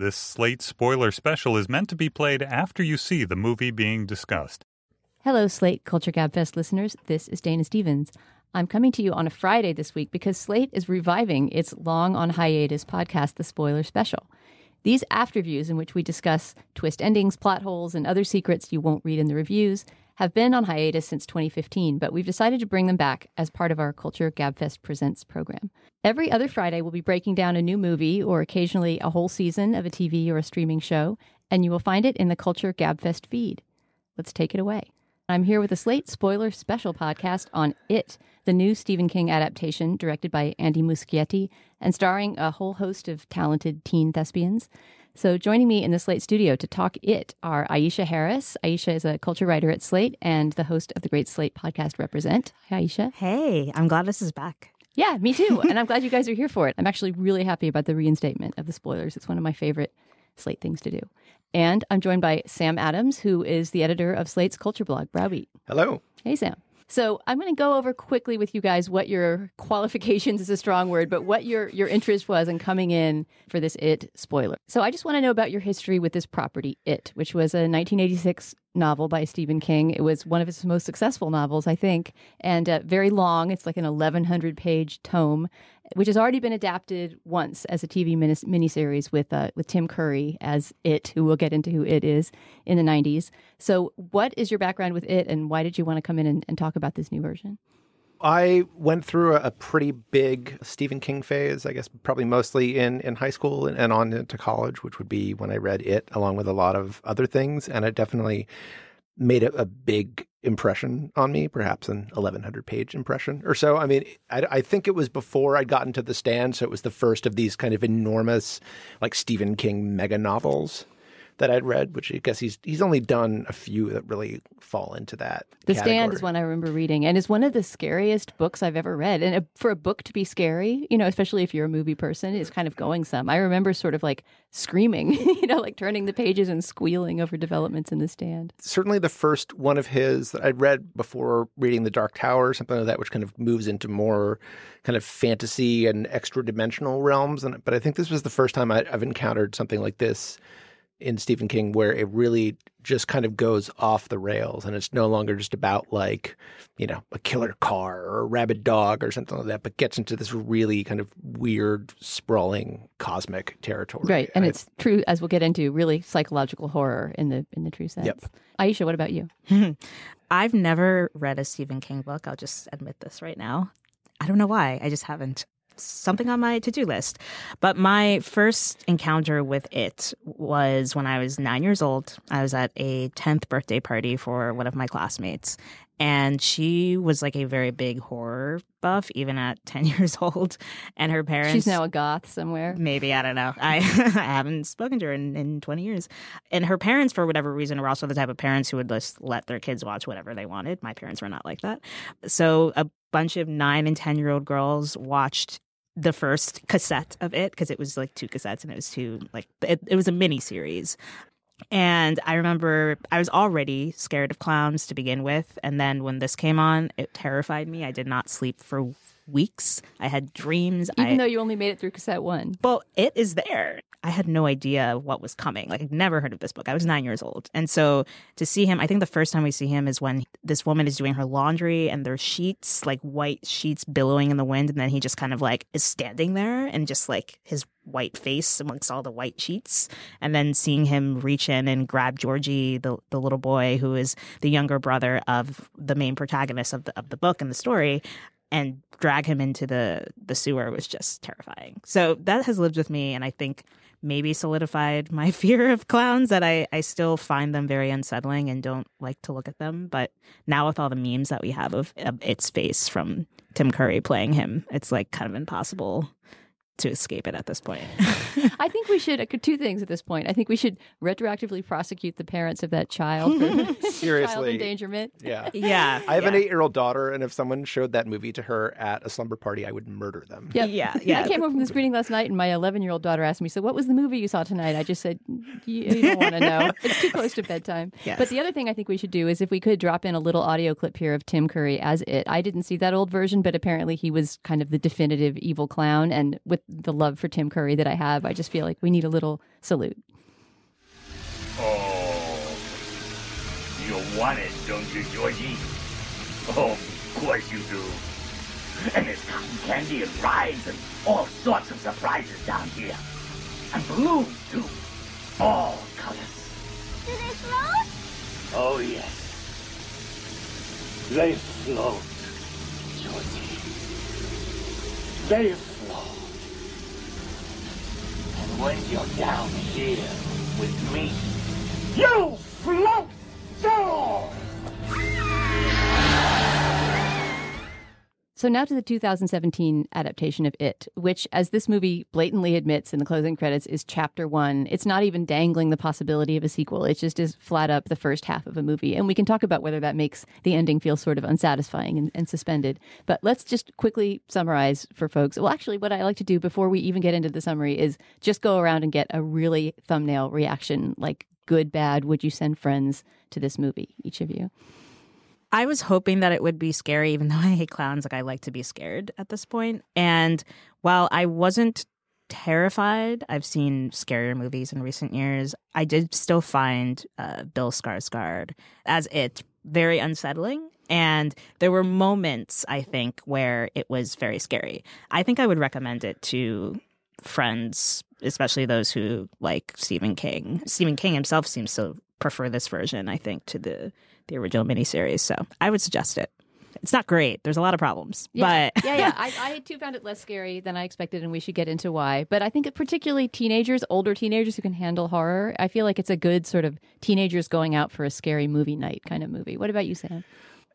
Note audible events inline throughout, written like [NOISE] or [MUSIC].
This Slate spoiler special is meant to be played after you see the movie being discussed. Hello, Slate Culture Gabfest listeners. This is Dana Stevens. I'm coming to you on a Friday this week because Slate is reviving its long on hiatus podcast, The Spoiler Special. These afterviews, in which we discuss twist endings, plot holes, and other secrets you won't read in the reviews, have been on hiatus since 2015, but we've decided to bring them back as part of our Culture Gabfest Presents program. Every other Friday, we'll be breaking down a new movie or occasionally a whole season of a TV or a streaming show, and you will find it in the Culture Gabfest feed. Let's take it away. I'm here with a Slate spoiler special podcast on It, the new Stephen King adaptation directed by Andy Muschietti and starring a whole host of talented teen thespians. So, joining me in the Slate studio to talk it are Aisha Harris. Aisha is a culture writer at Slate and the host of the Great Slate podcast, Represent. Hi, Aisha. Hey, I'm glad this is back. Yeah, me too. [LAUGHS] and I'm glad you guys are here for it. I'm actually really happy about the reinstatement of the spoilers. It's one of my favorite Slate things to do. And I'm joined by Sam Adams, who is the editor of Slate's culture blog, Browbeat. Hello. Hey, Sam. So I'm going to go over quickly with you guys what your [LAUGHS] qualifications is a strong word, but what your your interest was in coming in for this It spoiler. So I just want to know about your history with this property, It, which was a 1986 novel by Stephen King. It was one of his most successful novels, I think, and uh, very long. It's like an 1100 page tome, which has already been adapted once as a TV mini- miniseries with uh, with Tim Curry as It, who we'll get into who It is in the 90s. So, what is your background with It, and why did you want to come in and, and talk about this new version? I went through a, pretty big Stephen King phase, I guess probably mostly in, in high school and, and on into college, which would be when I read it along with a lot of other things. And it definitely made a, a big impression on me, perhaps an 1100 page impression or so. I mean, I, I, think it was before I'd gotten to the stand. So it was the first of these kind of enormous, like Stephen King mega novels that I'd read, which I guess he's he's only done a few that really fall into that. The category. Stand is one I remember reading, and is one of the scariest books I've ever read. And uh, for a book to be scary, you know, especially if you're a movie person, is kind of going some. I remember sort of like screaming, [LAUGHS] you know, like turning the pages and squealing over developments in The Stand. Certainly, the first one of his that I'd read before reading The Dark Tower, something like that, which kind of moves into more kind of fantasy and extra dimensional realms. And but I think this was the first time I, I've encountered something like this in Stephen King where it really just kind of goes off the rails and it's no longer just about like, you know, a killer car or a rabid dog or something like that, but gets into this really kind of weird, sprawling cosmic territory. Right. And I, it's true, as we'll get into, really psychological horror in the in the true sense. Yep. Aisha, what about you? [LAUGHS] I've never read a Stephen King book. I'll just admit this right now. I don't know why. I just haven't something on my to do list. But my first encounter with it was when I was nine years old. I was at a 10th birthday party for one of my classmates. And she was like a very big horror buff, even at [LAUGHS] 10 years old. And her parents. She's now a goth somewhere. Maybe, I don't know. I, [LAUGHS] I haven't spoken to her in, in 20 years. And her parents, for whatever reason, were also the type of parents who would just let their kids watch whatever they wanted. My parents were not like that. So a bunch of nine and 10 year old girls watched the first cassette of it because it was like two cassettes and it was two like it, it was a mini series. And i remember i was already scared of clowns to begin with and then when this came on it terrified me. I did not sleep for weeks i had dreams even I, though you only made it through cassette one well it is there I had no idea what was coming. Like, I'd never heard of this book. I was nine years old. And so to see him, I think the first time we see him is when this woman is doing her laundry and there's sheets, like white sheets billowing in the wind. And then he just kind of like is standing there and just like his white face amongst all the white sheets. And then seeing him reach in and grab Georgie, the, the little boy who is the younger brother of the main protagonist of the, of the book and the story and drag him into the the sewer was just terrifying. So that has lived with me and I think maybe solidified [LAUGHS] my fear of clowns that I, I still find them very unsettling and don't like to look at them. But now with all the memes that we have of, of its face from Tim Curry playing him, it's like kind of impossible to escape it at this point. [LAUGHS] I think we should uh, two things at this point. I think we should retroactively prosecute the parents of that child for [LAUGHS] [LAUGHS] seriously child endangerment. Yeah, yeah. I have yeah. an eight-year-old daughter, and if someone showed that movie to her at a slumber party, I would murder them. Yep. Yeah, yeah. I came home from the screening last night, and my 11-year-old daughter asked me, "So, what was the movie you saw tonight?" I just said, "You, you don't want to know. It's too close to bedtime." Yes. But the other thing I think we should do is if we could drop in a little audio clip here of Tim Curry as it. I didn't see that old version, but apparently he was kind of the definitive evil clown, and with the love for Tim Curry that I have, I just feel like we need a little salute. Oh, you want it, don't you, Georgie? Oh, of course you do. And there's cotton candy and rides and all sorts of surprises down here. And balloons, too. All colors. Do they float? Oh, yes. They float, Georgie. They float. And when you're down here with me, you float too! So now to the 2017 adaptation of It, which, as this movie blatantly admits in the closing credits, is chapter one. It's not even dangling the possibility of a sequel. It just is flat up the first half of a movie. And we can talk about whether that makes the ending feel sort of unsatisfying and, and suspended. But let's just quickly summarize for folks. Well, actually, what I like to do before we even get into the summary is just go around and get a really thumbnail reaction, like good, bad, would you send friends to this movie, each of you? I was hoping that it would be scary, even [LAUGHS] though I hate clowns. Like I like to be scared at this point. And while I wasn't terrified, I've seen scarier movies in recent years. I did still find uh, Bill Skarsgård as it very unsettling. And there were moments, I think, where it was very scary. I think I would recommend it to friends, especially those who like Stephen King. Stephen King himself seems to prefer this version, I think, to the the original miniseries. So I would suggest it. It's not great. There's a lot of problems, Yeah, but yeah, yeah. [LAUGHS] I, I too found it less scary than I expected, and we should get into why. But I think that particularly teenagers, older teenagers who can handle horror, I feel like it's a good sort of teenagers going out for a scary movie night kind of movie. What about you, Sam?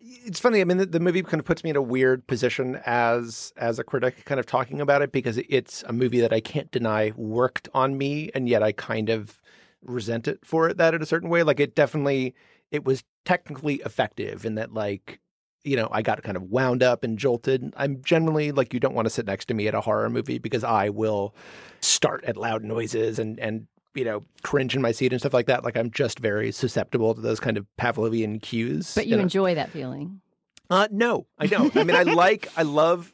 it's funny. I mean, the, the movie kind of puts me in a weird position as as a critic, kind of talking about it because it's a movie that I can't deny worked on me, and yet I kind of resent it for it that in a certain way. Like it definitely it was technically effective in that like you know I got kind of wound up and jolted. I'm generally like you don't want to sit next to me at a horror movie because I will start at loud noises and and you know cringe in my seat and stuff like that. Like I'm just very susceptible to those kind of Pavlovian cues. But you know? enjoy that feeling. Uh, no, I don't. I mean, I [LAUGHS] like, I love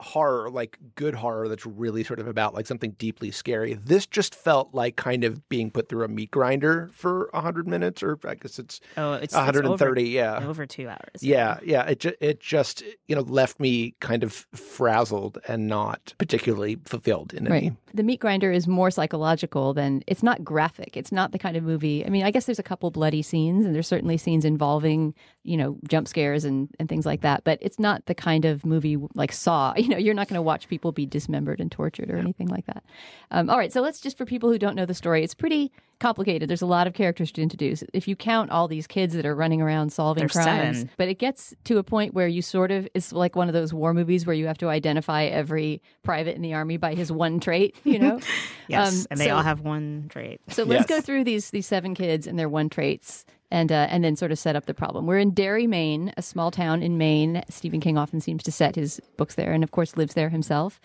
horror, like good horror that's really sort of about like something deeply scary. This just felt like kind of being put through a meat grinder for 100 minutes, or I guess it's oh, it's, it's 130. over, yeah. over two hours. Yeah, yeah. It ju- it just you know left me kind of frazzled and not particularly fulfilled in any. The meat grinder is more psychological than it's not graphic. It's not the kind of movie. I mean, I guess there's a couple bloody scenes and there's certainly scenes involving, you know, jump scares and, and things like that, but it's not the kind of movie like Saw. [LAUGHS] You know, you're not going to watch people be dismembered and tortured or anything like that. Um, all right. So let's just, for people who don't know the story, it's pretty complicated. There's a lot of characters to introduce. If you count all these kids that are running around solving There's crimes, seven. but it gets to a point where you sort of, it's like one of those war movies where you have to identify every private in the army by his one trait, you know? [LAUGHS] Yes, Um, and they so- all have one trait. So let's Yes. go through these these seven kids and their one traits, and uh, and then sort of set up the problem. We're in Derry, Maine, a small town in Maine. Stephen King often seems to set his books there, and of course lives there himself.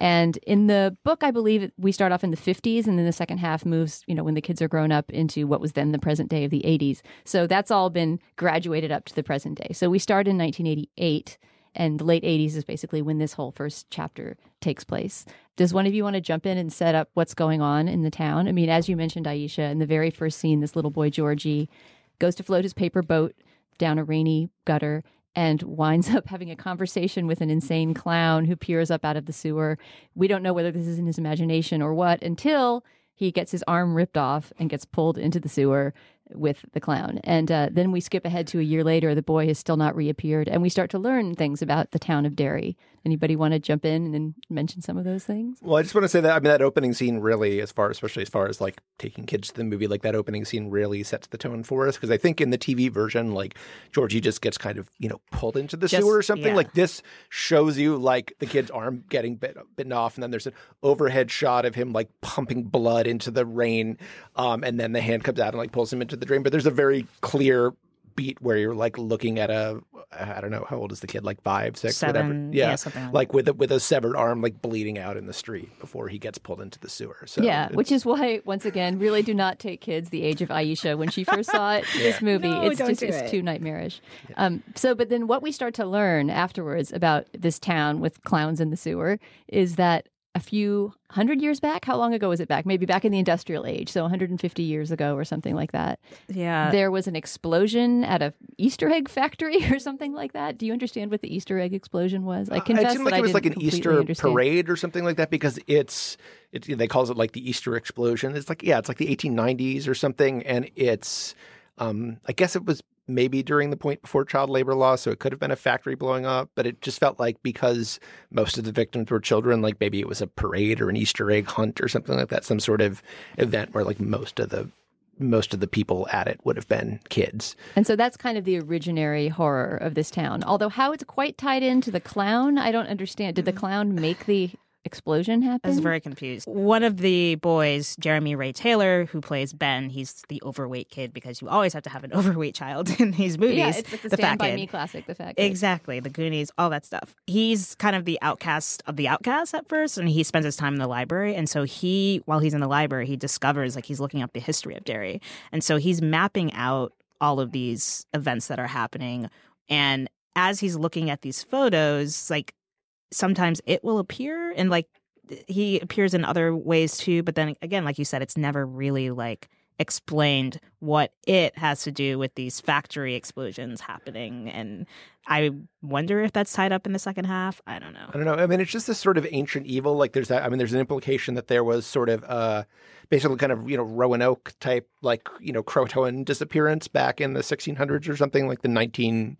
And in the book, I believe we start off in the fifties, and then the second half moves, you know, when the kids are grown up into what was then the present day of the eighties. So that's all been graduated up to the present day. So we start in 1988. And the late 80s is basically when this whole first chapter takes place. Does one of you want to jump in and set up what's going on in the town? I mean, as you mentioned, Aisha, in the very first scene, this little boy, Georgie, goes to float his paper boat down a rainy gutter and winds [LAUGHS] up having a conversation with an insane clown who peers up out of the sewer. We don't know whether this is in his imagination or what until he gets his arm ripped off and gets pulled into the sewer with the clown. And uh, then we skip ahead to a year later. The boy has still not reappeared, and we start to learn things about the town of Derry. Anybody want to jump in and mention some of those things? Well, I just want to say that I mean that opening scene really, as far especially as far as like taking kids to the movie, like that opening scene really sets the tone for us because I think in the TV version, like Georgie just gets kind of you know pulled into the Just- sewer or something. yeah. Like this shows you like the kid's arm getting bit, bitten off, and then there's an overhead shot of him like pumping blood into the rain, um, and then the hand comes out and like pulls him into the dream, But there's a very clear beat where you're like looking at a I don't know how old is the kid like five six whatever Seven, yeah, something like like with a, with a severed arm like bleeding out in the street before he gets pulled into the sewer. So yeah, which is why, once again, really do not take kids the age of Aisha when she first saw it. [LAUGHS] This movie, No, it's just it's it. too nightmarish. Um, so, but then what we start to learn afterwards about this town with clowns in the sewer is that a few hundred years back. How long ago was it back? Maybe back in the industrial age, so 150 years ago or something like that. Yeah. there was an explosion at a Easter egg factory [LAUGHS] or something like that. Do you understand what the Easter egg explosion was? I confess Uh, it seemed like it was like an Easter understand. parade or something like that because it's it, they calls it like the Easter explosion. It's like yeah, it's like the 1890s or something, and it's um, I guess it was maybe during the point before child labor law, so it could have been a factory blowing up, but it just felt like because most of the victims were children, like maybe it was a parade or an Easter egg hunt or something like that, some sort of event where like most of the most of the people at it would have been kids. And so that's kind of the originary horror of this town. Although how it's quite tied into the clown, I don't understand. Did the mm-hmm. clown make the explosion happened? I was very confused. One of the boys, Jeremy Ray Taylor, who plays Ben, he's the overweight kid because you always have to have an [LAUGHS] overweight child in these movies. yeah, it's like the, the Stand fat by kid. Me classic, the fact. Exactly, the Goonies, all that stuff. He's kind of the outcast of the outcasts at first, and he spends his time in the library. And so he, while he's in the library, he discovers like he's looking up the history of Derry, and so he's mapping out all of these events that are happening. And as he's looking at these photos, like sometimes it will appear, and like he appears in other ways too. But then again, like you said, it's never really like explained what it has to do with these factory explosions happening and i wonder if that's tied up in the second half i don't know I don't know. I mean, it's just this sort of ancient evil. Like there's that. I mean, there's an implication that there was sort of uh, basically kind of you know Roanoke type like you know Croatoan disappearance back in the 1600s or something like the 19.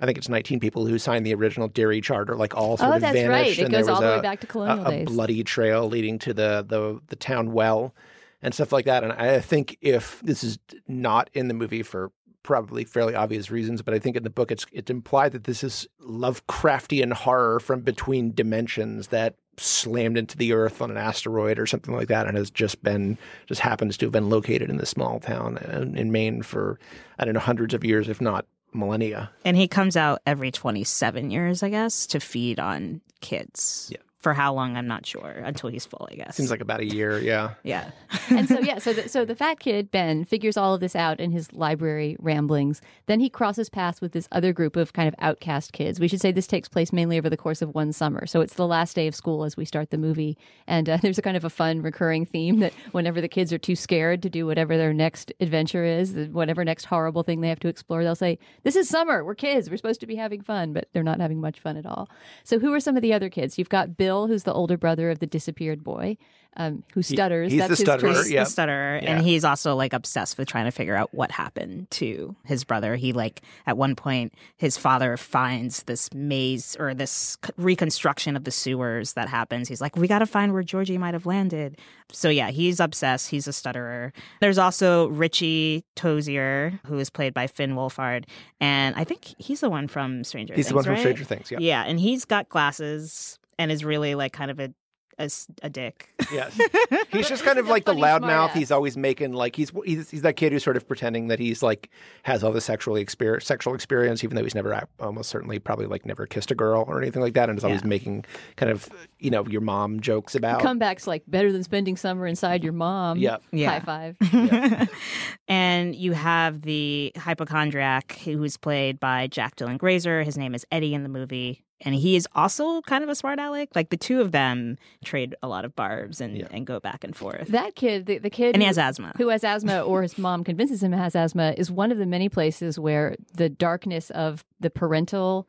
I think it's 19 people who signed the original Derry Charter, like all sort Oh, of that's vanished, right. It and goes there was all the a, way back to colonial a, a bloody trail leading to the the the town well and stuff like that. And I think if this is not in the movie for probably fairly obvious reasons, but I think in the book it's it's implied that this is Lovecraftian horror from between dimensions that slammed into the earth on an asteroid or something like that and has just been just happens to have been located in this small town in, in Maine for I don't know hundreds of years if not millennia. and he comes out every 27 years i guess to feed on kids Yeah. For how long i'm not sure until he's full i guess Seems like about a year, yeah. yeah [LAUGHS] and so yeah, so the, so the fat kid Ben figures all of this out in his library ramblings. Then he crosses paths with this other group of kind of outcast kids. We should say this takes place mainly over the course of one summer. So it's the last day of school as we start the movie, and uh, [LAUGHS] there's a kind of a fun recurring theme that whenever the kids are too scared to do whatever their next adventure is, whatever next horrible thing they have to explore, they'll say, "This is summer. We're kids. We're supposed to be having fun," but they're not having much fun at all. So who are some of the other kids? You've got Bill, who's the older brother of the disappeared boy, um, who stutters. he's That's the his stutterer, trace. Yeah. the stutterer, Yeah. and he's also like obsessed with trying to figure out what happened to his brother. He like at one point his father finds this maze or this reconstruction of the sewers that happens. He's like, we got to find where Georgie might have landed. So yeah, he's obsessed. He's a stutterer. There's also Richie Tozier, who is played by Finn Wolfhard, and I think he's the one from Stranger Things. He's Things. the one from right? Stranger Things, yeah. Yeah, and he's got glasses and is really like kind of a a dick. Yes. [LAUGHS] He's just kind of like the loudmouth. He's always making like he's, he's he's that kid who's sort of pretending that he's like has all the sexually experience, sexual experience, even though he's never uh, almost certainly probably like never kissed a girl or anything like that, and is always Yeah. making kind of you know your mom jokes about. Comebacks like better than spending summer inside your mom. Yep. Yeah. High five. [LAUGHS] and you have the hypochondriac who's played by Jack Dylan Grazer. His name is Eddie in the movie. And he is also kind of a smart aleck. Like the two of them trade a lot of barbs and, Yeah. and go back and forth. That kid, the, the kid and he who- has asthma. who has asthma or his mom convinces him has asthma is one of the many places where the darkness of the parental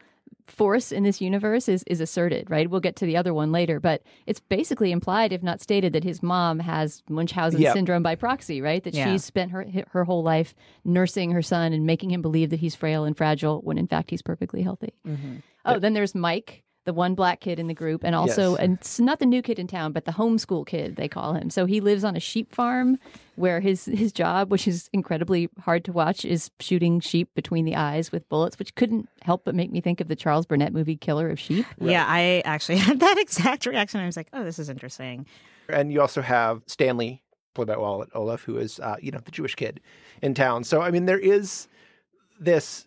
force in this universe is is asserted, right? We'll get to the other one later, but it's basically implied, if not stated, that his mom has Munchausen Yep. syndrome by proxy, right? That Yeah. she's spent her her whole life nursing her son and making him believe that he's frail and fragile when in fact he's perfectly healthy. Mm-hmm. Oh, then there's Mike, the one black kid in the group, and also, Yes. and it's not the new kid in town, but the homeschool kid they call him. So he lives on a sheep farm, where his his job, which is incredibly hard to watch, is shooting sheep between the eyes with bullets, which couldn't help but make me think of the Charles Burnett movie Killer of Sheep. Yeah, I actually [LAUGHS] had that exact reaction. I was like, oh, this is interesting. And you also have Stanley, played by Wyatt Oleff, who is, uh, you know, the Jewish kid in town. So, I mean, there is this,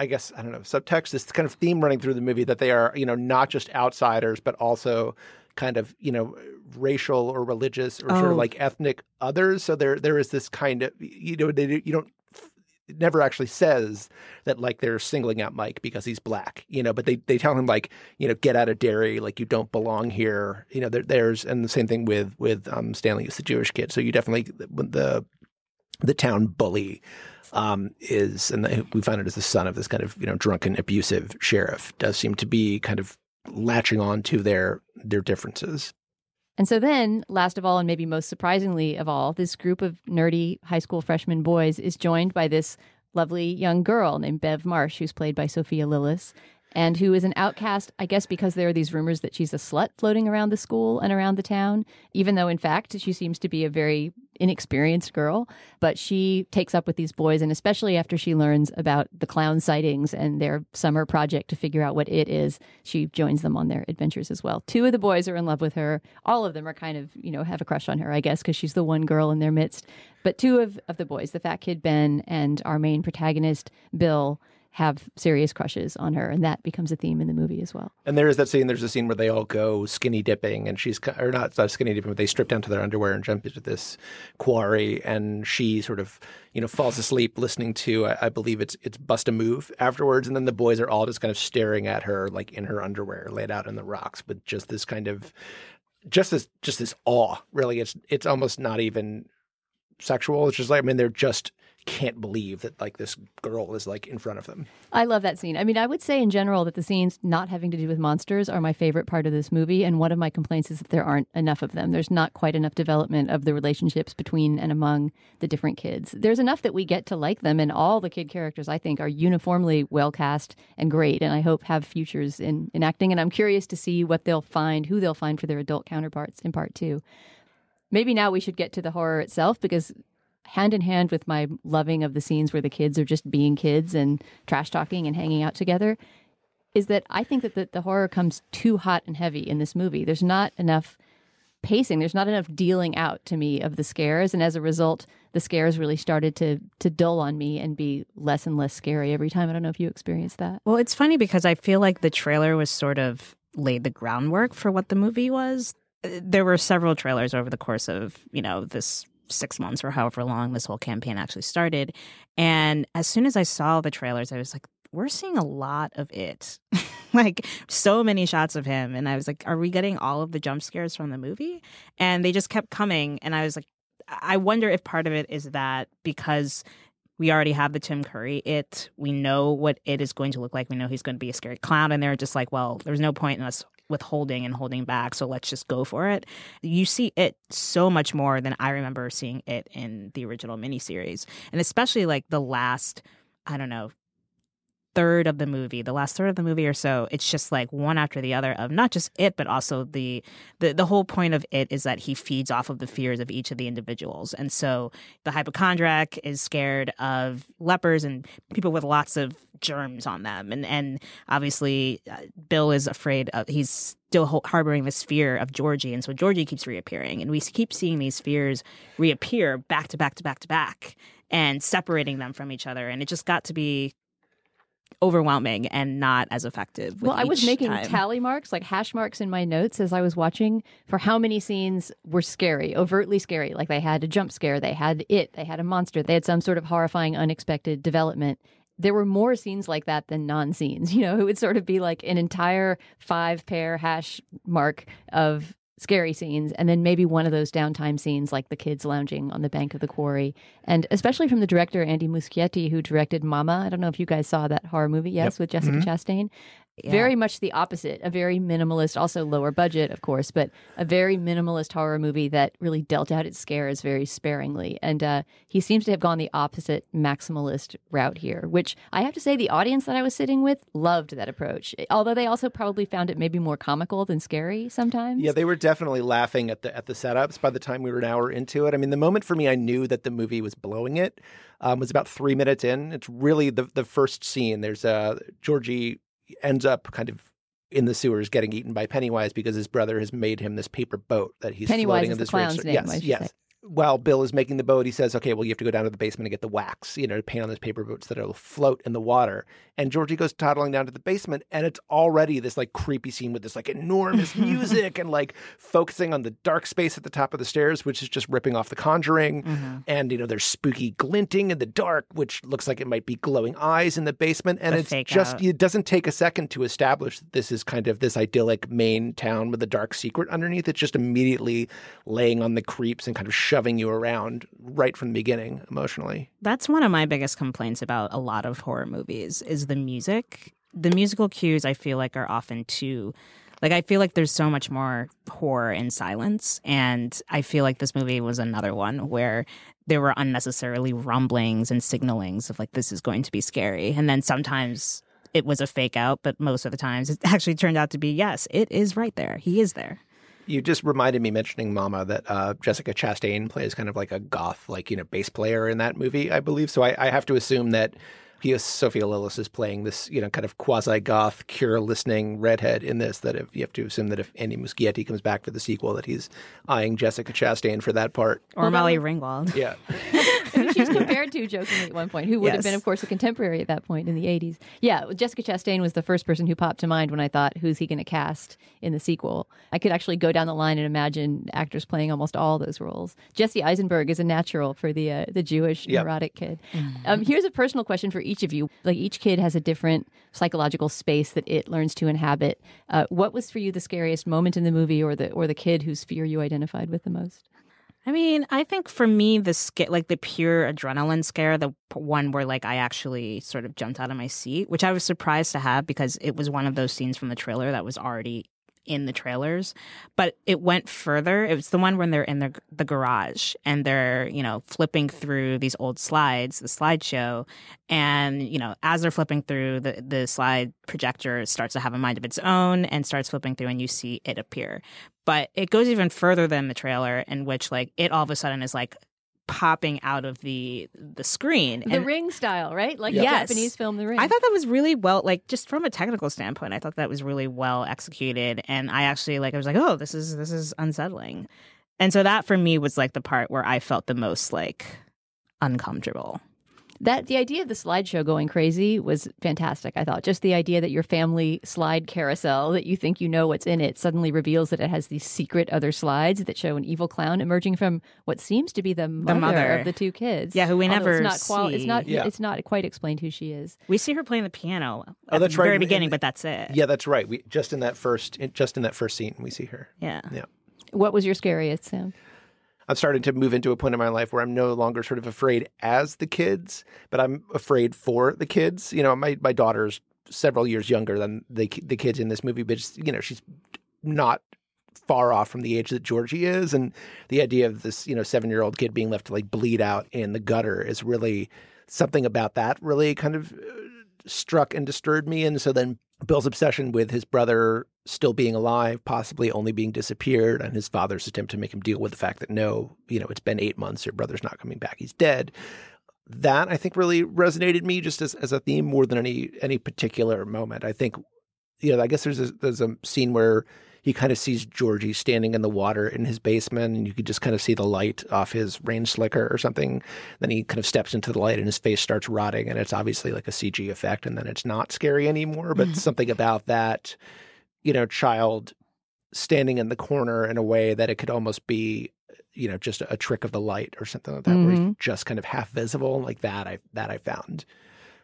I guess, I don't know, subtext, this kind of theme running through the movie that they are, you know, not just outsiders, but also kind of, you know, racial or religious or sort Oh. of like ethnic others. So there, there is this kind of, you know, they, you don't, never actually says that like they're singling out Mike because he's black, you know, but they, they tell him like, you know, get out of Derry, like you don't belong here. You know, there, there's, and the same thing with, with um, Stanley is the Jewish kid. So you definitely, the, the town bully um, is, and we find it as the son of this kind of, you know, drunken, abusive sheriff does seem to be kind of latching on to their, their differences. And so then, last of all, and maybe most surprisingly of all, this group of nerdy high school freshman boys is joined by this lovely young girl named Bev Marsh, who's played by Sophia Lillis and who is an outcast, I guess, because there are these rumors that she's a slut floating around the school and around the town, even though in fact she seems to be a very inexperienced girl. But she takes up with these boys, and especially after she learns about the clown sightings and their summer project to figure out what it is, she joins them on their adventures as well. Two of the boys are in love with her. All of them are kind of, you know, have a crush on her, I guess, because she's the one girl in their midst. But two of, of the boys, the fat kid Ben and our main protagonist, Bill, have serious crushes on her, and that becomes a theme in the movie as well. And there is that scene. There's a scene where they all go skinny dipping, and she's or not, skinny dipping, but they strip down to their underwear and jump into this quarry, and she sort of you know falls asleep listening to I, I believe it's it's Bust a Move afterwards, and then the boys are all just kind of staring at her like in her underwear, laid out in the rocks, with just this kind of just this just this awe. Really, it's it's almost not even sexual. It's just like I mean they're just can't believe that like this girl is like in front of them. I love that scene. I mean, I would say in general that the scenes not having to do with monsters are my favorite part of this movie. And one of my complaints is that there aren't enough of them. There's not quite enough development of the relationships between and among the different kids. There's enough that we get to like them, and all the kid characters I think are uniformly well cast and great. And I hope have futures in, in acting. And I'm curious to see what they'll find, who they'll find for their adult counterparts in part two maybe now we should get to the horror itself because hand in hand with my loving of the scenes where the kids are just being kids and trash talking and hanging out together is that I think that the, the horror comes too hot and heavy in this movie. There's not enough pacing. There's not enough dealing out to me of the scares, and as a result, the scares really started to to dull on me and be less and less scary every time. I don't know if you experienced that. Well, it's funny because I feel like the trailer was sort of laid the groundwork for what the movie was. There were several trailers over the course of you know this six months or however long this whole campaign actually started. And as soon as I saw the trailers, I was like, we're seeing a lot of it. [LAUGHS] like so many shots of him. And I was like, are we getting all of the jump scares from the movie? And they just kept coming. And I was like, I wonder if part of it is that because we already have the Tim Curry it. We know what it is going to look like. We know he's going to be a scary clown. And they're just like, well, there's no point in us withholding and holding back. So let's just go for it. You see it so much more than I remember seeing it in the original miniseries. And especially like the last, I don't know, third of the movie, the last third of the movie or so, it's just like one after the other of not just it, but also the the the whole point of it is that he feeds off of the fears of each of the individuals. And so the hypochondriac is scared of lepers and people with lots of germs on them, and and obviously uh, Bill is afraid of he's still harboring this fear of Georgie, and so Georgie keeps reappearing, and we keep seeing these fears reappear back to back to back to back and separating them from each other. And it just got to be overwhelming and not as effective. well, I was making time. tally marks, like hash marks in my notes as I was watching for how many scenes were scary, overtly scary. Like they had a jump scare, they had it, they had a monster, they had some sort of horrifying, unexpected development. There were more scenes like that than non scenes. [LAUGHS] You know, it would sort of be like an entire five pair hash mark of scary scenes and then maybe one of those downtime scenes like the kids lounging on the bank of the quarry and especially from the director andy muschietti who directed mama i don't know if you guys saw that horror movie yes yep. with jessica mm-hmm. chastain yeah. very much the opposite a very minimalist also lower budget of course but a very minimalist horror movie that really dealt out its scares very sparingly and uh, he seems to have gone the opposite maximalist route here which i have to say the audience that i was sitting with loved that approach although they also probably found it maybe more comical than scary sometimes yeah they were definitely laughing at the at the setups by the time we were an hour into it i mean the moment for me i knew that the movie was blowing it um, was about three minutes in. It's really the the first scene. There's a uh, Georgie ends up kind of in the sewers getting eaten by Pennywise because his brother has made him this paper boat that he's Pennywise floating in this the clown's name, yes, yes. While Bill is making the boat, he says, "Okay, well, you have to go down to the basement and get the wax, you know, to paint on this paper boat so that it'll float in the water." And Georgie goes toddling down to the basement, and it's already this like creepy scene with this like enormous [LAUGHS] music and like focusing on the dark space at the top of the stairs, which is just ripping off The Conjuring. Mm-hmm. And you know, there's spooky glinting in the dark, which looks like it might be glowing eyes in the basement. And The it's just out. it doesn't take a second to establish that this is kind of this idyllic Maine town with a dark secret underneath. It's just immediately laying on the creeps and kind of shoving you around right from the beginning emotionally. That's one of my biggest complaints about a lot of horror movies is the music. The musical cues I feel like are often too like I feel like there's so much more horror in silence and I feel like this movie was another one where there were unnecessarily rumblings and signalings of like this is going to be scary and then sometimes it was a fake out but most of the times it [LAUGHS] actually turned out to be yes it is right there he is there You just reminded me mentioning Mama that uh, Jessica Chastain plays kind of like a goth, like you know, bass player in that movie, I believe. So I, I have to assume that he is Sophia Lillis is playing this, you know, kind of quasi goth, cure listening redhead in this. That if you have to assume that if Andy Muschietti comes back for the sequel, that he's eyeing Jessica Chastain for that part. or Well, Molly Ringwald Yeah, [LAUGHS] She's compared to jokingly at one point, who would have been, of course, a contemporary at that point in the 80s. Yeah, Jessica Chastain was the first person who popped to mind when I thought, who's he going to cast in the sequel? I could actually go down the line and imagine actors playing almost all those roles. Jesse Eisenberg is a natural for the uh, the Jewish Yep. neurotic kid. Um, here's a personal question for each of you. Like each kid has a different psychological space that it learns to inhabit. Uh, what was for you the scariest moment in the movie, or the or the kid whose fear you identified with the most? I mean, I think for me, the sca- like the pure adrenaline scare, the one where like I actually sort of jumped out of my seat, which I was surprised to have because it was one of those scenes from the trailer that was already in the trailers, but it went further. It was the one when they're in the the garage and they're you know flipping through these old slides, the slideshow, and you know as they're flipping through, the the slide projector starts to have a mind of its own and starts flipping through, and you see it appear but it goes even further than the trailer in which like it all of a sudden is like popping out of the the screen The And Ring style, right? Like Yes. the Japanese film, The Ring. I thought that was really well like just from a technical standpoint I thought that was really well executed and I actually like I was like oh this is this is unsettling and so that for me was like the part where I felt the most like uncomfortable that the idea of the slideshow going crazy was fantastic. I thought just the idea that your family slide carousel that you think you know what's in it suddenly reveals that it has these secret other slides that show an evil clown emerging from what seems to be the mother, mother. of the two kids. Yeah, who we Although never it's not qual- it's not Yeah. it's not quite explained who she is. we see her playing the piano oh, at Oh, that's the right. very In- in- beginning but that's it yeah, that's right. We just in that first, just in that first scene, we see her. yeah Yeah. What was your scariest sound? I'm starting to move into a point in my life where I'm no longer sort of afraid as the kids, but I'm afraid for the kids. You know, my my daughter's several years younger than the the kids in this movie, but you know, she's not far off from the age that Georgie is, and the idea of this, you know, seven year old kid being left to like bleed out in the gutter is really something about that really kind of uh, struck and disturbed me. And so then Bill's obsession with his brother still being alive, possibly only being disappeared, and his father's attempt to make him deal with the fact that no, you know, it's been eight months, your brother's not coming back, he's dead. That I think really resonated me just as, as a theme more than any any particular moment. I think, you know, I guess there's a, there's a scene where he kind of sees Georgie standing in the water in his basement, and you could just kind of see the light off his rain slicker or something. Then he kind of steps into the light, and his face starts rotting, and it's obviously like a CG effect, and then it's not scary anymore. But something about that, you know, child standing in the corner in a way that it could almost be, you know, just a, trick of the light or something like that, where he's Mhm. just kind of half visible, like that. I that I found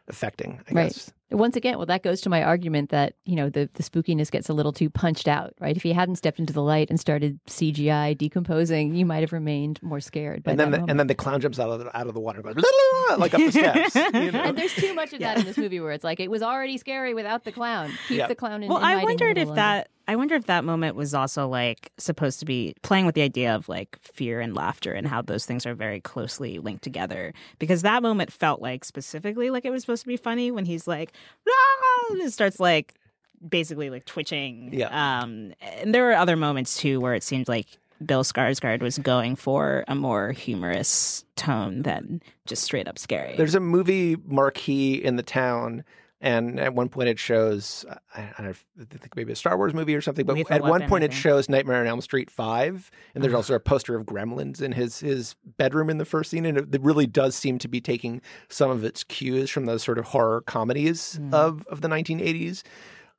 affecting. I Right. guess. Once again, well, that goes to my argument that you know the the spookiness gets a little too punched out, right? If he hadn't stepped into the light and started CGI decomposing, you might have remained more scared. By And then that the, moment. and then the clown jumps out of the, out of the water and goes [LAUGHS] like up the steps. You know? And there's too much of that in this movie where it's like it was already scary without the clown. Keep Yeah. the clown in. Well, I wondered if longer. that I wonder if that moment was also like supposed to be playing with the idea of like fear and laughter and how those things are very closely linked together. Because that moment felt like specifically like it was supposed to be funny when he's like, "Ah!" and it starts like basically like twitching. Yeah. Um, and there were other moments too where it seemed like Bill Skarsgård was going for a more humorous tone than just straight up scary. There's a movie marquee in the town And at one point, it shows I, I don't know, I think maybe a Star Wars movie or something. But at one point, it shows Nightmare on Elm Street five, and there's also a poster of Gremlins in his his bedroom in the first scene, and it, it really does seem to be taking some of its cues from those sort of horror comedies Mm. of of the 1980s.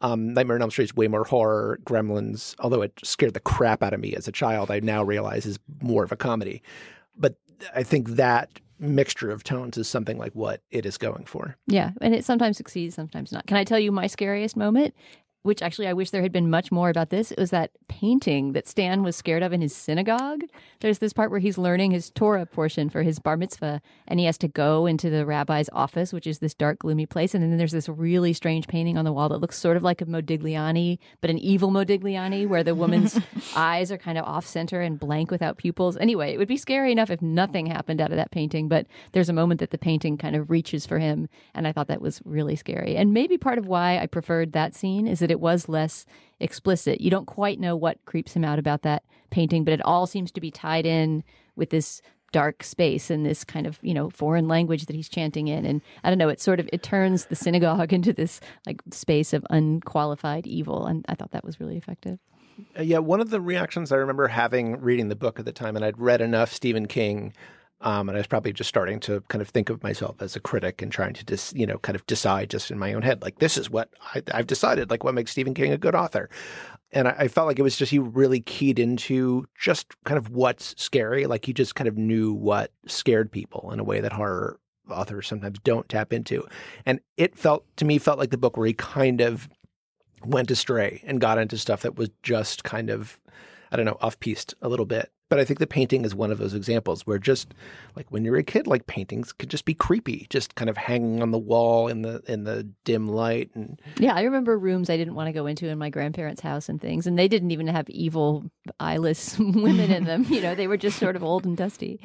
Um, Nightmare on Elm Street is way more horror. Gremlins, although it scared the crap out of me as a child, I now realize is more of a comedy. But I think that mixture of tones is something like what it is going for. Yeah, and it sometimes succeeds, sometimes not. Can I tell you my scariest moment? Which actually I wish there had been much more about this. It was that painting that Stan was scared of in his synagogue. There's this part where he's learning his Torah portion for his bar mitzvah, and he has to go into the rabbi's office, which is this dark, gloomy place. And then there's this really strange painting on the wall that looks sort of like a Modigliani, but an evil Modigliani, where the woman's [LAUGHS] eyes are kind of off center and blank without pupils. Anyway, it would be scary enough if nothing happened out of that painting, but there's a moment that the painting kind of reaches for him, and I thought that was really scary. And maybe part of why I preferred that scene is that it was less explicit. You don't quite know what creeps him out about that painting, but it all seems to be tied in with this dark space and this kind of you know foreign language that he's chanting in. And i don't know it sort of it turns the synagogue [LAUGHS] into this like space of unqualified evil. And i thought that was really effective. Uh, yeah, one of the reactions I remember having reading the book at the time, and I'd read enough Stephen King, um, and I was probably just starting to kind of think of myself as a critic and trying to just, you know, kind of decide just in my own head, like this is what I, I've decided, like what makes Stephen King a good author. And I, I felt like it was just he really keyed into just kind of what's scary, like he just kind of knew what scared people in a way that horror authors sometimes don't tap into. And it felt to me felt like the book where he kind of went astray and got into stuff that was just kind of, I don't know, off piste a little bit. But I think the painting is one of those examples where just like when you're a kid, like paintings could just be creepy, just kind of hanging on the wall in the in the dim light. And Yeah, I remember rooms I didn't want to go into in my grandparents' house and things, and they didn't even have evil, eyeless [LAUGHS] women in them. You know, they were just sort of old and dusty.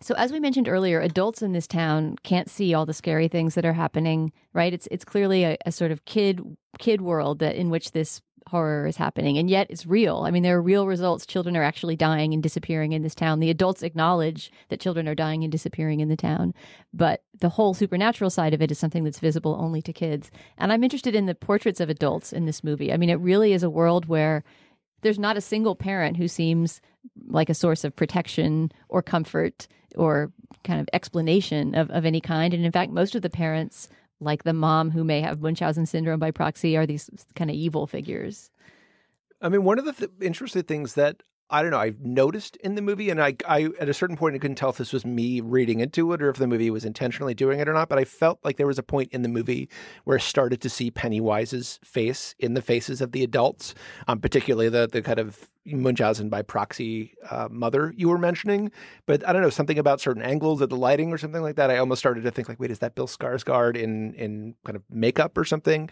So, as we mentioned earlier, adults in this town can't see all the scary things that are happening. Right? It's it's clearly a, a sort of kid kid world that in which this horror is happening, and yet it's real. I mean, there are real results. Children are actually dying and disappearing in this town. The adults acknowledge that children are dying and disappearing in the town, but the whole supernatural side of it is something that's visible only to kids. And I'm interested in the portraits of adults in this movie. I mean, it really is a world where there's not a single parent who seems like a source of protection or comfort or kind of explanation of, of any kind. And in fact, most of the parents, like the mom who may have Munchausen syndrome by proxy, are these kind of evil figures. I mean, one of the th- interesting things that I don't know, I've noticed in the movie, and I, I, at a certain point, I couldn't tell if this was me reading into it or if the movie was intentionally doing it or not. But I felt like there was a point in the movie where I started to see Pennywise's face in the faces of the adults, um, particularly the the kind of Munchausen by proxy uh, mother you were mentioning. But I don't know something about certain angles of the lighting or something like that. I almost started to think like, wait, is that Bill Skarsgård in in kind of makeup or something?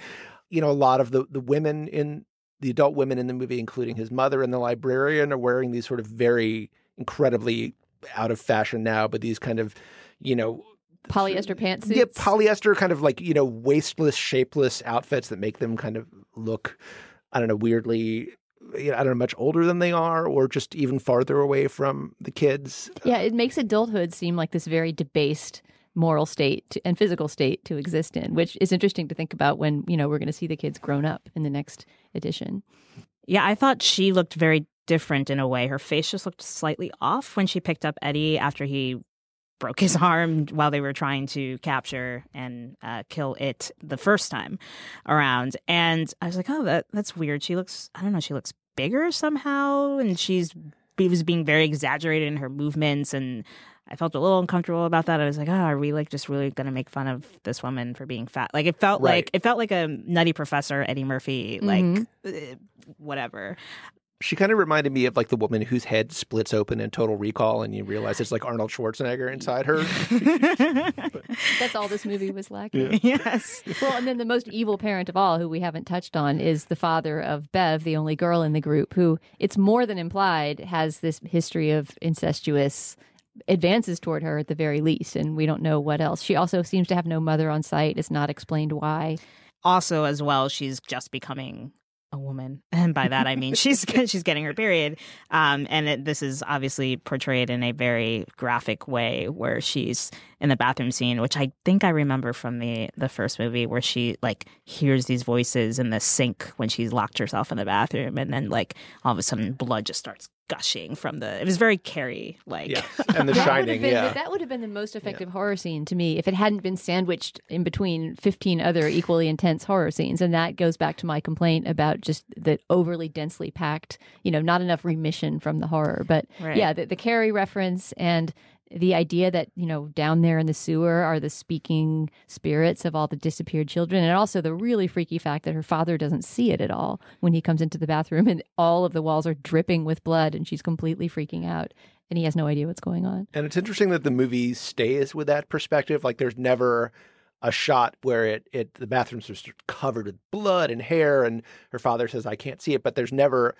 You know, a lot of the the women in the adult women in the movie, including his mother and the librarian, are wearing these sort of very incredibly out of fashion now, but these kind of, you know, Polyester pantsuits. yeah, polyester kind of like, you know, waistless, shapeless outfits that make them kind of look, I don't know, weirdly, you know, I don't know, much older than they are or just even farther away from the kids. yeah, it makes adulthood seem like this very debased moral state and physical state to exist in, which is interesting to think about when, you know, we're going to see the kids grown up in the next edition. Yeah, I thought she looked very different in a way. Her face just looked slightly off when she picked up Eddie after he broke his [LAUGHS] arm while they were trying to capture and uh, kill it the first time around. And I was like, oh, that that's weird. She looks, I don't know, she looks bigger somehow, and she's she was being very exaggerated in her movements and. I felt a little uncomfortable about that. I was like, "Oh, are we like just really going to make fun of this woman for being fat?" Like it felt Right. like it felt like a Nutty Professor Eddie Murphy, like Mhm. uh, whatever. She kind of reminded me of like the woman whose head splits open in Total Recall and you realize it's like Arnold Schwarzenegger inside her. [LAUGHS] That's all this movie was lacking. [LAUGHS] yes. Well, and then the most evil parent of all, who we haven't touched on, is the father of Bev, the only girl in the group, who it's more than implied has this history of incestuous advances toward her at the very least, and we don't know what else. She also seems to have no mother on site. It's not explained why. Also, as well, she's just becoming a woman, [LAUGHS] and by that I mean she's [LAUGHS] she's getting her period. Um, and it, this is obviously portrayed in a very graphic way, where she's in the bathroom scene, which I think I remember from the the first movie, where she like hears these voices in the sink when she's locked herself in the bathroom, and then like all of a sudden blood just starts gushing from the. It was very Carrie like. Yeah, [LAUGHS] and The Shining. been, Yeah, that would have been the most effective horror scene to me if it hadn't been sandwiched in between 15 other equally intense horror scenes. And that goes back to my complaint about just the overly densely packed, you know, not enough remission from the horror. But Right. yeah, the, the Carrie reference and the idea that, you know, down there in the sewer are the speaking spirits of all the disappeared children. And also the really freaky fact that her father doesn't see it at all when he comes into the bathroom and all of the walls are dripping with blood and she's completely freaking out and he has no idea what's going on. And it's interesting that the movie stays with that perspective. Like there's never a shot where it, it the bathrooms are covered with blood and hair and her father says I can't see it, but there's never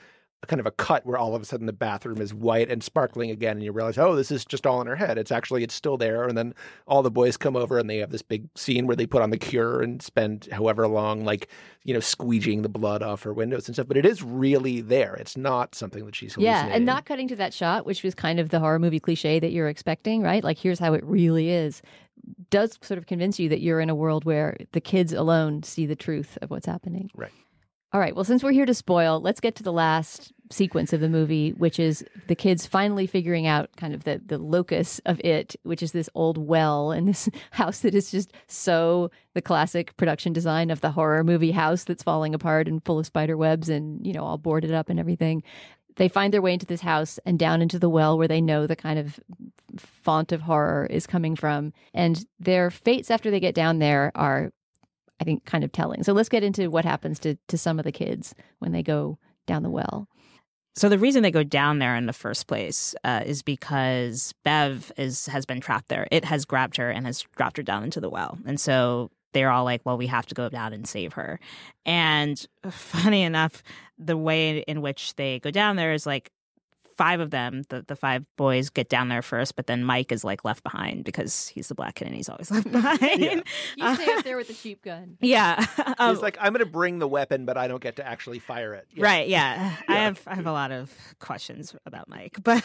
kind of a cut where all of a sudden the bathroom is white and sparkling again and you realize, oh, this is just all in her head. It's actually it's still there. And then all the boys come over and they have this big scene where they put on the cure and spend however long like, you know, squeegeeing the blood off her windows and stuff. But it is really there. It's not something that she's Yeah, and not cutting to that shot, which was kind of the horror movie cliche that you're expecting, right? Like, here's how it really is, does sort of convince you that you're in a world where the kids alone see the truth of what's happening. Right. All right. Well, since we're here to spoil, let's get to the last sequence of the movie, which is the kids finally figuring out kind of the, the locus of it, which is this old well in this [LAUGHS] house that is just so the classic production design of the horror movie house that's falling apart and full of spider webs and, you know, all boarded up and everything. They find their way into this house and down into the well where they know the kind of font of horror is coming from. And their fates after they get down there are I think kind of telling. So let's get into what happens to to some of the kids when they go down the well. So the reason they go down there in the first place uh, is because Bev is has been trapped there. It has grabbed her and has dropped her down into the well, and so they're all like, "Well, we have to go down and save her." And [LAUGHS] funny enough, the way in which they go down there is like five of them, the, the five boys, get down there first, but then Mike is like left behind because he's the black kid and he's always left [LAUGHS] behind. Yeah. You stay up there with the sheep gun. [LAUGHS] Yeah. Um, He's like, I'm going to bring the weapon, but I don't get to actually fire it. Yeah. Right, yeah. I have I have a lot of questions about Mike. [LAUGHS] But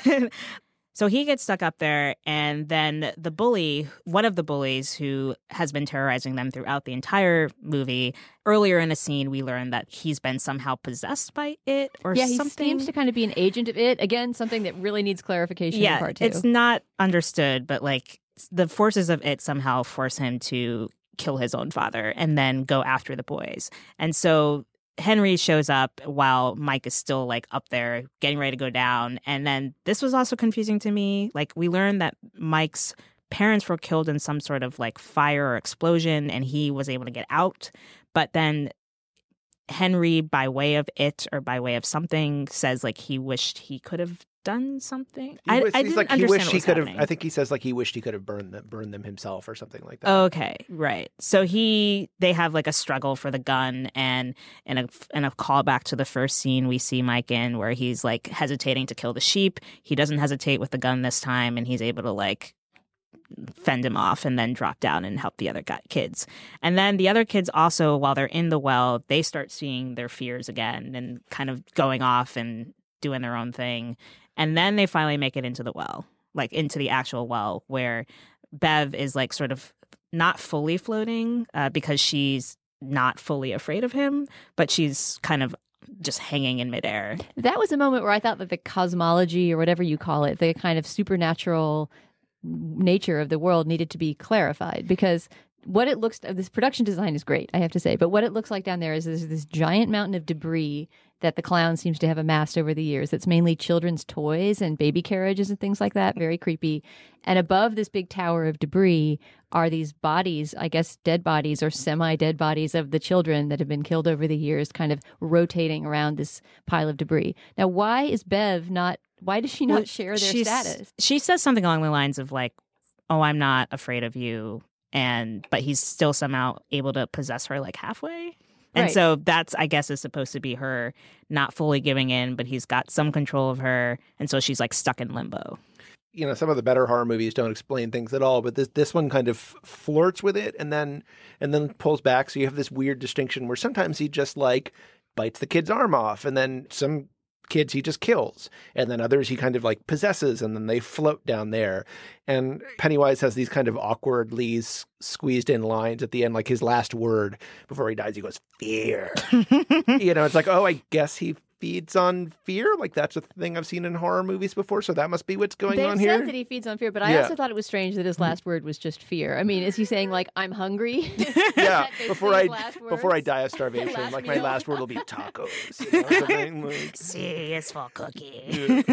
so he gets stuck up there and then the bully, one of the bullies who has been terrorizing them throughout the entire movie, earlier in a scene we learn that he's been somehow possessed by it or Yeah, he something. seems to kind of be an agent of it. Again, something that really needs clarification in yeah, part two. it's not understood, but like the forces of it somehow force him to kill his own father and then go after the boys. And so Henry shows up while Mike is still like up there getting ready to go down. And then this was also confusing to me. Like we learned that Mike's parents were killed in some sort of like fire or explosion and he was able to get out. But then Henry, by way of it or by way of something, says like he wished he could have done something. He I, was- I didn't like, he understand wished what he could have. happening. I think he says like he wished he could have burned them, burned them himself or something like that. Okay, right. So he they have like a struggle for the gun and and a and a callback to the first scene we see Mike in where he's like hesitating to kill the sheep. He doesn't hesitate with the gun this time and he's able to like fend him off and then drop down and help the other kids. And then the other kids also while they're in the well, they start seeing their fears again and kind of going off and doing their own thing. And then they finally make it into the well, like into the actual well where Bev is like sort of not fully floating uh, because she's not fully afraid of him, but she's kind of just hanging in midair. That was a moment where I thought that the cosmology or whatever you call it, the kind of supernatural nature of the world needed to be clarified because what it looks this production design is great, I have to say, but what it looks like down there is there's this giant mountain of debris that the clown seems to have amassed over the years. That's mainly children's toys and baby carriages and things like that. Very creepy. And above this big tower of debris are these bodies, I guess dead bodies or semi dead bodies of the children that have been killed over the years, kind of rotating around this pile of debris. Now, why is Bev not, why does she not Well, share their status? She says something along the lines of like, "Oh, I'm not afraid of you," and but he's still somehow able to possess her like halfway. And Right. so that's, I guess, is supposed to be her not fully giving in, but he's got some control of her, and so she's like stuck in limbo. you know, some of the better horror movies don't explain things at all, but this this one kind of flirts with it and then and then pulls back. So you have this weird distinction where sometimes he just like bites the kid's arm off, and then some kids he just kills, and then others he kind of like possesses, and then they float down there. And Pennywise has these kind of awkwardly s- squeezed in lines at the end, like his last word before he dies. He goes, "Fear." [LAUGHS] you know, it's like, oh, I guess he feeds on fear. Like that's a thing I've seen in horror movies before, so that must be what's going They've on said here. that he feeds on fear, but I Yeah. also thought it was strange that his last word was just fear. I mean, is he saying like I'm hungry? [LAUGHS] yeah, before I before I die of [LAUGHS] starvation, Last like my last word will be [LAUGHS] tacos. You know, something like- serious for cookie.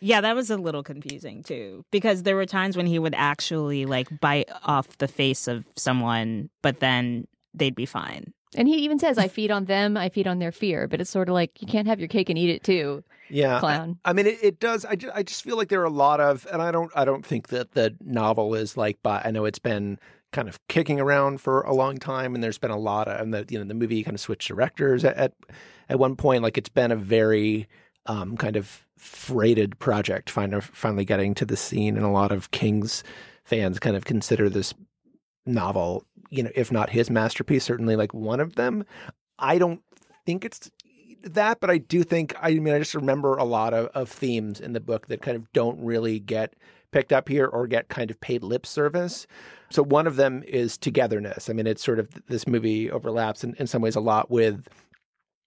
Yeah. that was a little confusing too, because there were times when he would actually like bite off the face of someone, but then they'd be fine. And he even says, "I feed on them. I feed on their fear." But it's sort of like you can't have your cake and eat it too, yeah, clown. I mean, it, it does. I just, I just feel like there are a lot of, and I don't, I don't think that the novel is like, but I know it's been kind of kicking around for a long time, and there's been a lot of, and the, you know, the movie kind of switched directors at, at, at one point. Like it's been a very um, kind of freighted project, finally, finally getting to the scene, and a lot of King's fans kind of consider this novel, you know, if not his masterpiece, certainly like one of them. I don't think it's that, but I do think I mean I just remember a lot of, of themes in the book that kind of don't really get picked up here or get kind of paid lip service. So one of them is togetherness. I mean, it's sort of this movie overlaps in, in some ways a lot with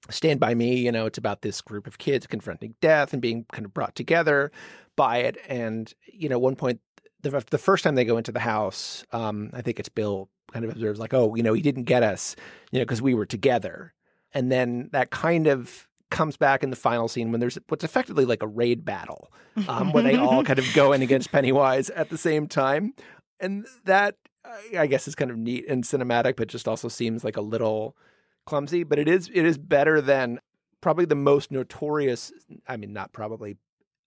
Stand By Me. You know, it's about this group of kids confronting death and being kind of brought together by it. And, you know, one point, the, the first time they go into the house, um, I think it's Bill kind of observes, like, oh, you know, he didn't get us, you know, because we were together. And then that kind of comes back in the final scene when there's what's effectively like a raid battle um, where they all kind of go in against [LAUGHS] Pennywise at the same time. And that, I- I guess, is kind of neat and cinematic, but just also seems like a little clumsy. But it is it is better than probably the most notorious. I mean, not probably,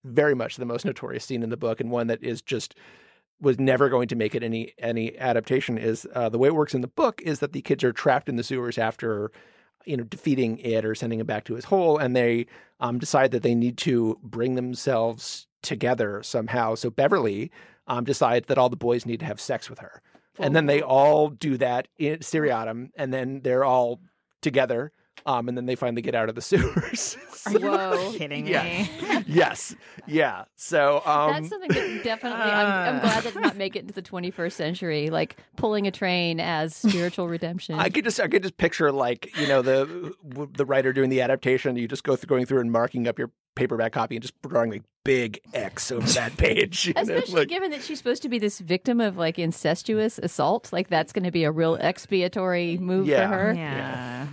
very much the most notorious scene in the book, and one that is just was never going to make it any any adaptation. Is uh, the way it works in the book is that the kids are trapped in the sewers after you know defeating it or sending it back to his hole, and they um, decide that they need to bring themselves together somehow. So Beverly um, decides that all the boys need to have sex with her. And then they all do that in seriatim, and then they're all together. Um, and then they finally get out of the [LAUGHS] sewers. Are you Whoa. [LAUGHS] kidding Yeah. me? [LAUGHS] yes, yeah. So um, That's something that definitely. I'm, I'm uh. glad that did not make it into the 21st century, like pulling a train as spiritual redemption. I could just I could just picture like you know the the writer doing the adaptation. You just go through going through and marking up your paperback copy and just drawing like big X over that [LAUGHS] page. you know, Especially like- given that she's supposed to be this victim of like incestuous assault, like that's going to be a real expiatory move Yeah. for her. Yeah.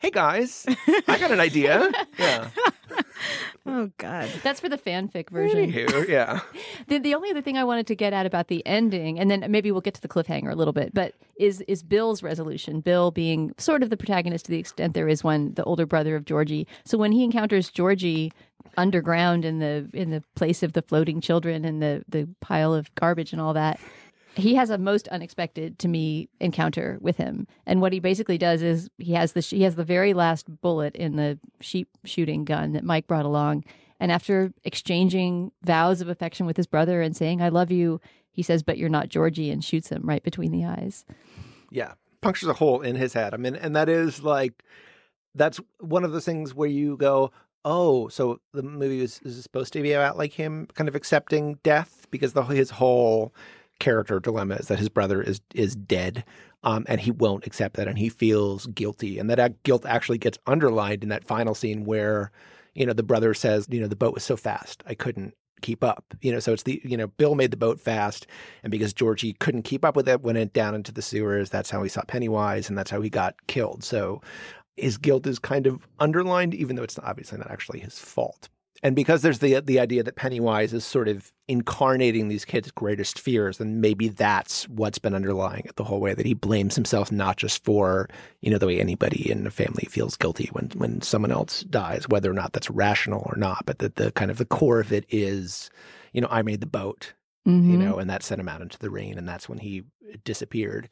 hey guys, I got an idea. [LAUGHS] Yeah. Oh God. That's for the fanfic version. Anywho, yeah. [LAUGHS] The, the only other thing I wanted to get at about the ending, and then maybe we'll get to the cliffhanger a little bit, but is is Bill's resolution. Bill being sort of the protagonist to the extent there is one, the older brother of Georgie. So when he encounters Georgie underground in the in the place of the floating children and the the pile of garbage and all that, he has a most unexpected to me encounter with him. And what he basically does is he has the he has the very last bullet in the sheep shooting gun that Mike brought along. And after exchanging vows of affection with his brother and saying "I love you," he says, "But you're not Georgie," and shoots him right between the eyes. Yeah. Punctures a hole in his head. I mean, and that is like, that's one of the things where you go, oh, so the movie is, is supposed to be about like him kind of accepting death because the, his whole character dilemma is that his brother is is dead. Um, and he won't accept that, and he feels guilty, and that guilt actually gets underlined in that final scene where, you know, the brother says, you know, the boat was so fast, I couldn't keep up. You know, so it's the you know, Bill made the boat fast, and because Georgie couldn't keep up with it, went it down into the sewers. That's how he saw Pennywise, and that's how he got killed. So his guilt is kind of underlined, even though it's obviously not actually his fault. And because there's the the idea that Pennywise is sort of incarnating these kids' greatest fears, then maybe that's what's been underlying it the whole way that he blames himself not just for you know the way anybody in a family feels guilty when when someone else dies, whether or not that's rational or not, but that the kind of the core of it is, you know, I made the boat, you Mhm. know, and that sent him out into the rain, and that's when he disappeared.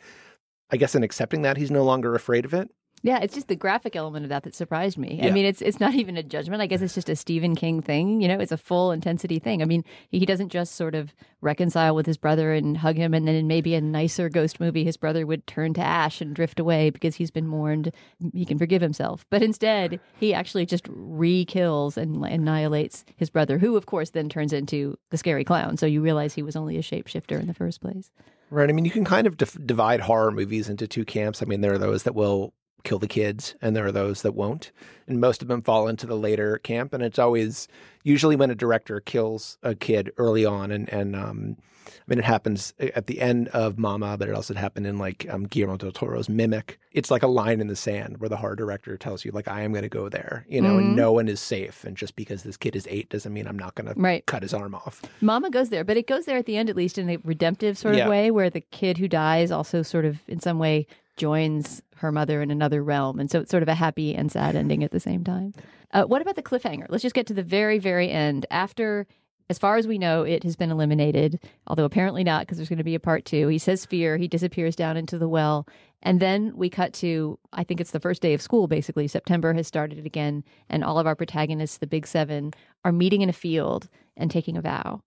I guess in accepting that, he's no longer afraid of it. Yeah, it's just the graphic element of that that surprised me. I mean, it's it's not even a judgment. I guess it's just a Stephen King thing. You know, it's a full intensity thing. I mean, he doesn't just sort of reconcile with his brother and hug him, and then in maybe a nicer ghost movie, his brother would turn to ash and drift away because he's been mourned. He can forgive himself, but instead, he actually just re-kills and annihilates his brother, who, of course, then turns into the scary clown. So you realize he was only a shapeshifter in the first place. Right. I mean, you can kind of dif- divide horror movies into two camps. I mean, there are those that will kill the kids, and there are those that won't. And most of them fall into the later camp. And it's always usually when a director kills a kid early on. And, and um, I mean, it happens at the end of Mama, but it also happened in like um, Guillermo del Toro's Mimic. It's like a line in the sand where the horror director tells you, like, I am going to go there, you know, Mhm. and no one is safe. And just because this kid is eight doesn't mean I'm not going to Right. cut his arm off. Mama goes there, but it goes there at the end, at least in a redemptive sort of Yeah. way, where the kid who dies also sort of, in some way, joins her mother in another realm. And so it's sort of a happy and sad ending at the same time. Uh, what about the cliffhanger? Let's just get to the very, very end. After, as far as we know, it has been eliminated, although apparently not, because there's going to be a part two. He says fear, he disappears down into the well. And then we cut to, I think it's the first day of school, basically. September has started again, and all of our protagonists, the big seven, are meeting in a field and taking a vow.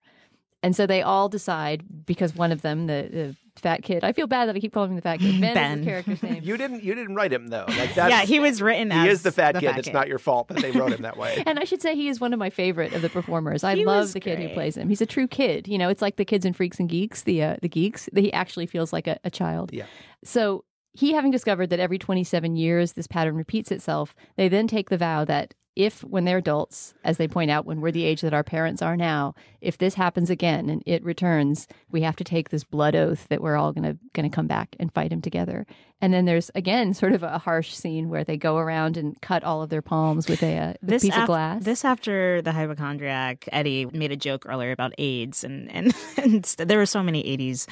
And so they all decide because one of them, the, the fat kid, I feel bad that I keep calling him the fat kid. Ben, is Ben. the character's name. [LAUGHS] You didn't you didn't write him though. Like [LAUGHS] that's yeah, he was written as he is the fat kid. fat it's not your fault that they wrote him that way. [LAUGHS] and I should say he is one of my favorite of the performers. I He love was the kid who plays him. He's a true kid. You know, it's like the kids in Freaks and Geeks, the uh, the geeks. That he actually feels like a, a child. Yeah. So he having discovered that every 27 years this pattern repeats itself, they then take the vow that if when they're adults, as they point out, when we're the age that our parents are now, if this happens again and it returns, we have to take this blood oath that we're all gonna gonna come back and fight him together. And then there's again sort of a harsh scene where they go around and cut all of their palms with a, uh, [LAUGHS] this piece of glass. This after the hypochondriac Eddie made a joke earlier about AIDS, and and, [LAUGHS] and st- there were so many '80s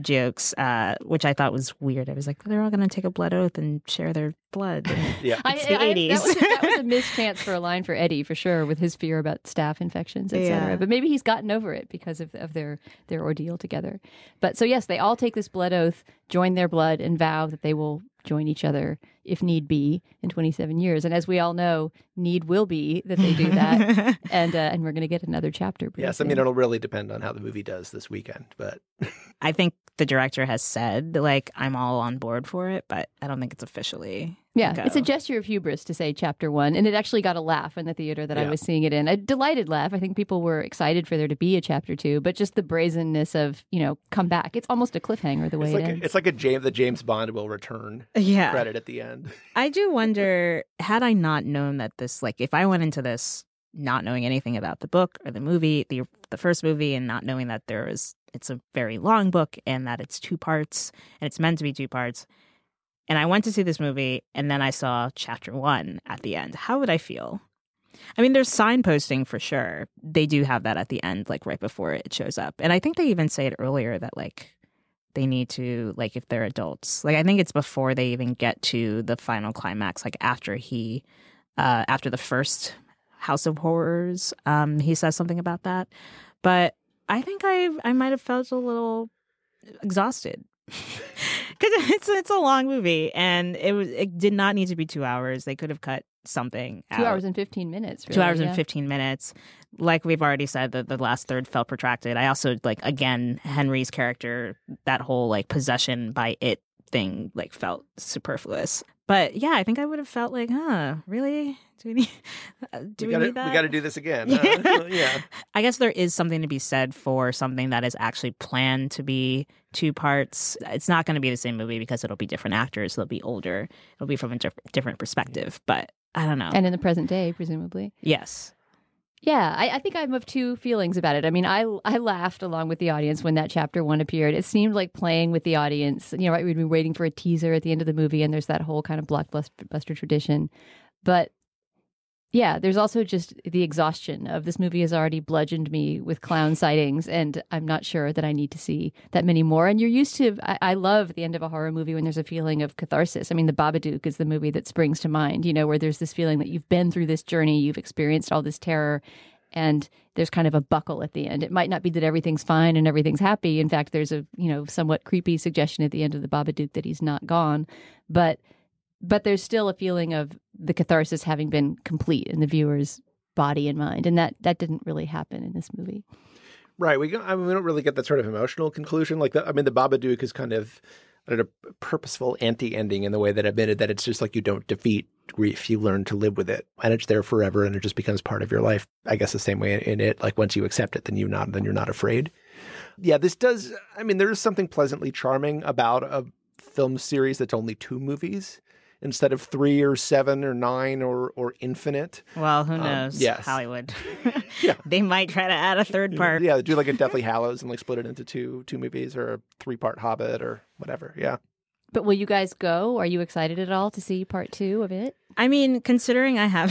jokes, uh, which I thought was weird. I was like, they're all going to take a blood oath and share their blood. [LAUGHS] Yeah. I, the I- 80s. That was, a, that was a mischance for a line for Eddie for sure, with his fear about staph infections, etc. Yeah. But maybe he's gotten over it because of, of their their ordeal together. But so yes, they all take this blood oath, join their blood, and vow that they will join each other if need be in 27 years. And as we all know, need will be that they do that, [LAUGHS] and uh, and we're going to get another chapter. pretty Yes, I mean it'll really depend on how the movie does this weekend, but [LAUGHS] I think the director has said like I'm all on board for it, but I don't think it's officially. Yeah, go. it's a gesture of hubris to say chapter one, and it actually got a laugh in the theater that I was seeing it in. A delighted laugh. I think people were excited for there to be a chapter two, but just the brazenness of you know come back. It's almost a cliffhanger the way it's it like ends. a, it's like a James the James Bond will return Yeah, credit at the end. I do [LAUGHS] wonder had I not known that this like if I went into this not knowing anything about the book or the movie, the the first movie and not knowing that there is it's a very long book and that it's two parts and it's meant to be two parts. And I went to see this movie and then I saw chapter 1 at the end. How would I feel? I mean, there's signposting for sure. They do have that at the end, like right before it shows up. And I think they even say it earlier that like they need to like if they're adults. Like I think it's before they even get to the final climax, like after he uh after the first House of Horrors, um, he says something about that. But I think I I might have felt a little exhausted. [LAUGHS] Because it's it's a long movie, and it was it did not need to be two hours. They could have cut something. Two out. hours and fifteen minutes. two hours yeah. and 15 minutes like we've already said that the last third felt protracted i also like again henry's character that whole like possession by it thing like felt superfluous but yeah i think i would have felt like huh really do we need [LAUGHS] uh, do we, we gotta need that we gotta do this again. [LAUGHS] Yeah. huh? [LAUGHS] yeah. I guess there is something to be said for something that is actually planned to be two parts. It's not going to be the same movie because it'll be different actors. They'll be older. It'll be from a diff- different perspective. But I don't know. and in the present day, presumably. yes. Yeah, I, I think I'm of two feelings about it. I mean, I I laughed along with the audience when that chapter one appeared. It seemed like playing with the audience. You know, right? We'd be waiting for a teaser at the end of the movie, and there's that whole kind of blockbuster tradition. But yeah, there's also just the exhaustion of this movie has already bludgeoned me with clown sightings, and I'm not sure that I need to see that many more. And you're used to, I, I love the end of a horror movie when there's a feeling of catharsis. I mean, The Babadook is the movie that springs to mind, you know, where there's this feeling that you've been through this journey, you've experienced all this terror, and there's kind of a buckle at the end. It might not be that everything's fine and everything's happy. In fact, there's a, you know, somewhat creepy suggestion at the end of The Babadook that he's not gone. But but there's still a feeling of the catharsis having been complete in the viewer's body and mind, and that that didn't really happen in this movie. Right. We I mean, we don't really get that sort of emotional conclusion. Like the, I mean, the Babadook is kind of a purposeful anti-ending in the way that admitted that it's just like you don't defeat grief, you learn to live with it, and it's there forever, and it just becomes part of your life. I guess the same way in it, like once you accept it, then you not then you're not afraid. Yeah, this does. I mean, there is something pleasantly charming about a film series that's only two movies instead of three or seven or nine or or infinite. Well, who Um, knows? yes. Hollywood. [LAUGHS] Yeah. they might try to add a third part. Yeah, do like a Deathly Hallows and like split it into two two movies or a three part Hobbit or whatever. Yeah. But will you guys go? Are you excited at all to see part two of it? I mean, considering I have,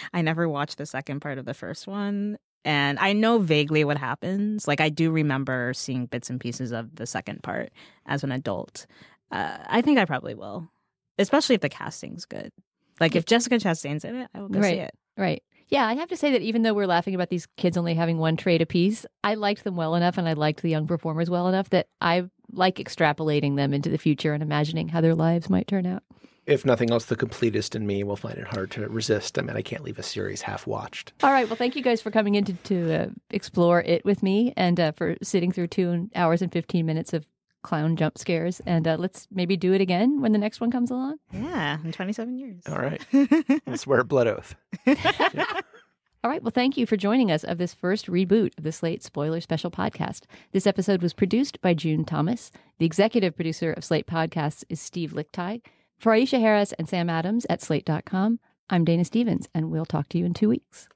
[LAUGHS] I never watched the second part of the first one, and I know vaguely what happens. Like, I do remember seeing bits and pieces of the second part as an adult. Uh, I think I probably will, especially if the casting's good. Like, if Jessica Chastain's in it, I will go Right. see it. Right. Yeah, I'd have to say that even though we're laughing about these kids only having one trade apiece, I liked them well enough and I liked the young performers well enough that I like extrapolating them into the future and imagining how their lives might turn out. If nothing else, the completist in me will find it hard to resist. I mean, I can't leave a series half watched. All right. Well, thank you guys for coming in to, to uh, explore it with me and uh, for sitting through two hours and 15 minutes of clown jump scares. And uh, let's maybe do it again when the next one comes along. Yeah, in 27 years. All right. [LAUGHS] I swear a blood oath. [LAUGHS] All right. Well, thank you for joining us of this first reboot of the Slate Spoiler Special podcast. This episode was produced by June Thomas. The executive producer of Slate Podcasts is Steve Lickteig. For Aisha Harris and Sam Adams at slate.com, I'm Dana Stevens, and we'll talk to you in two weeks.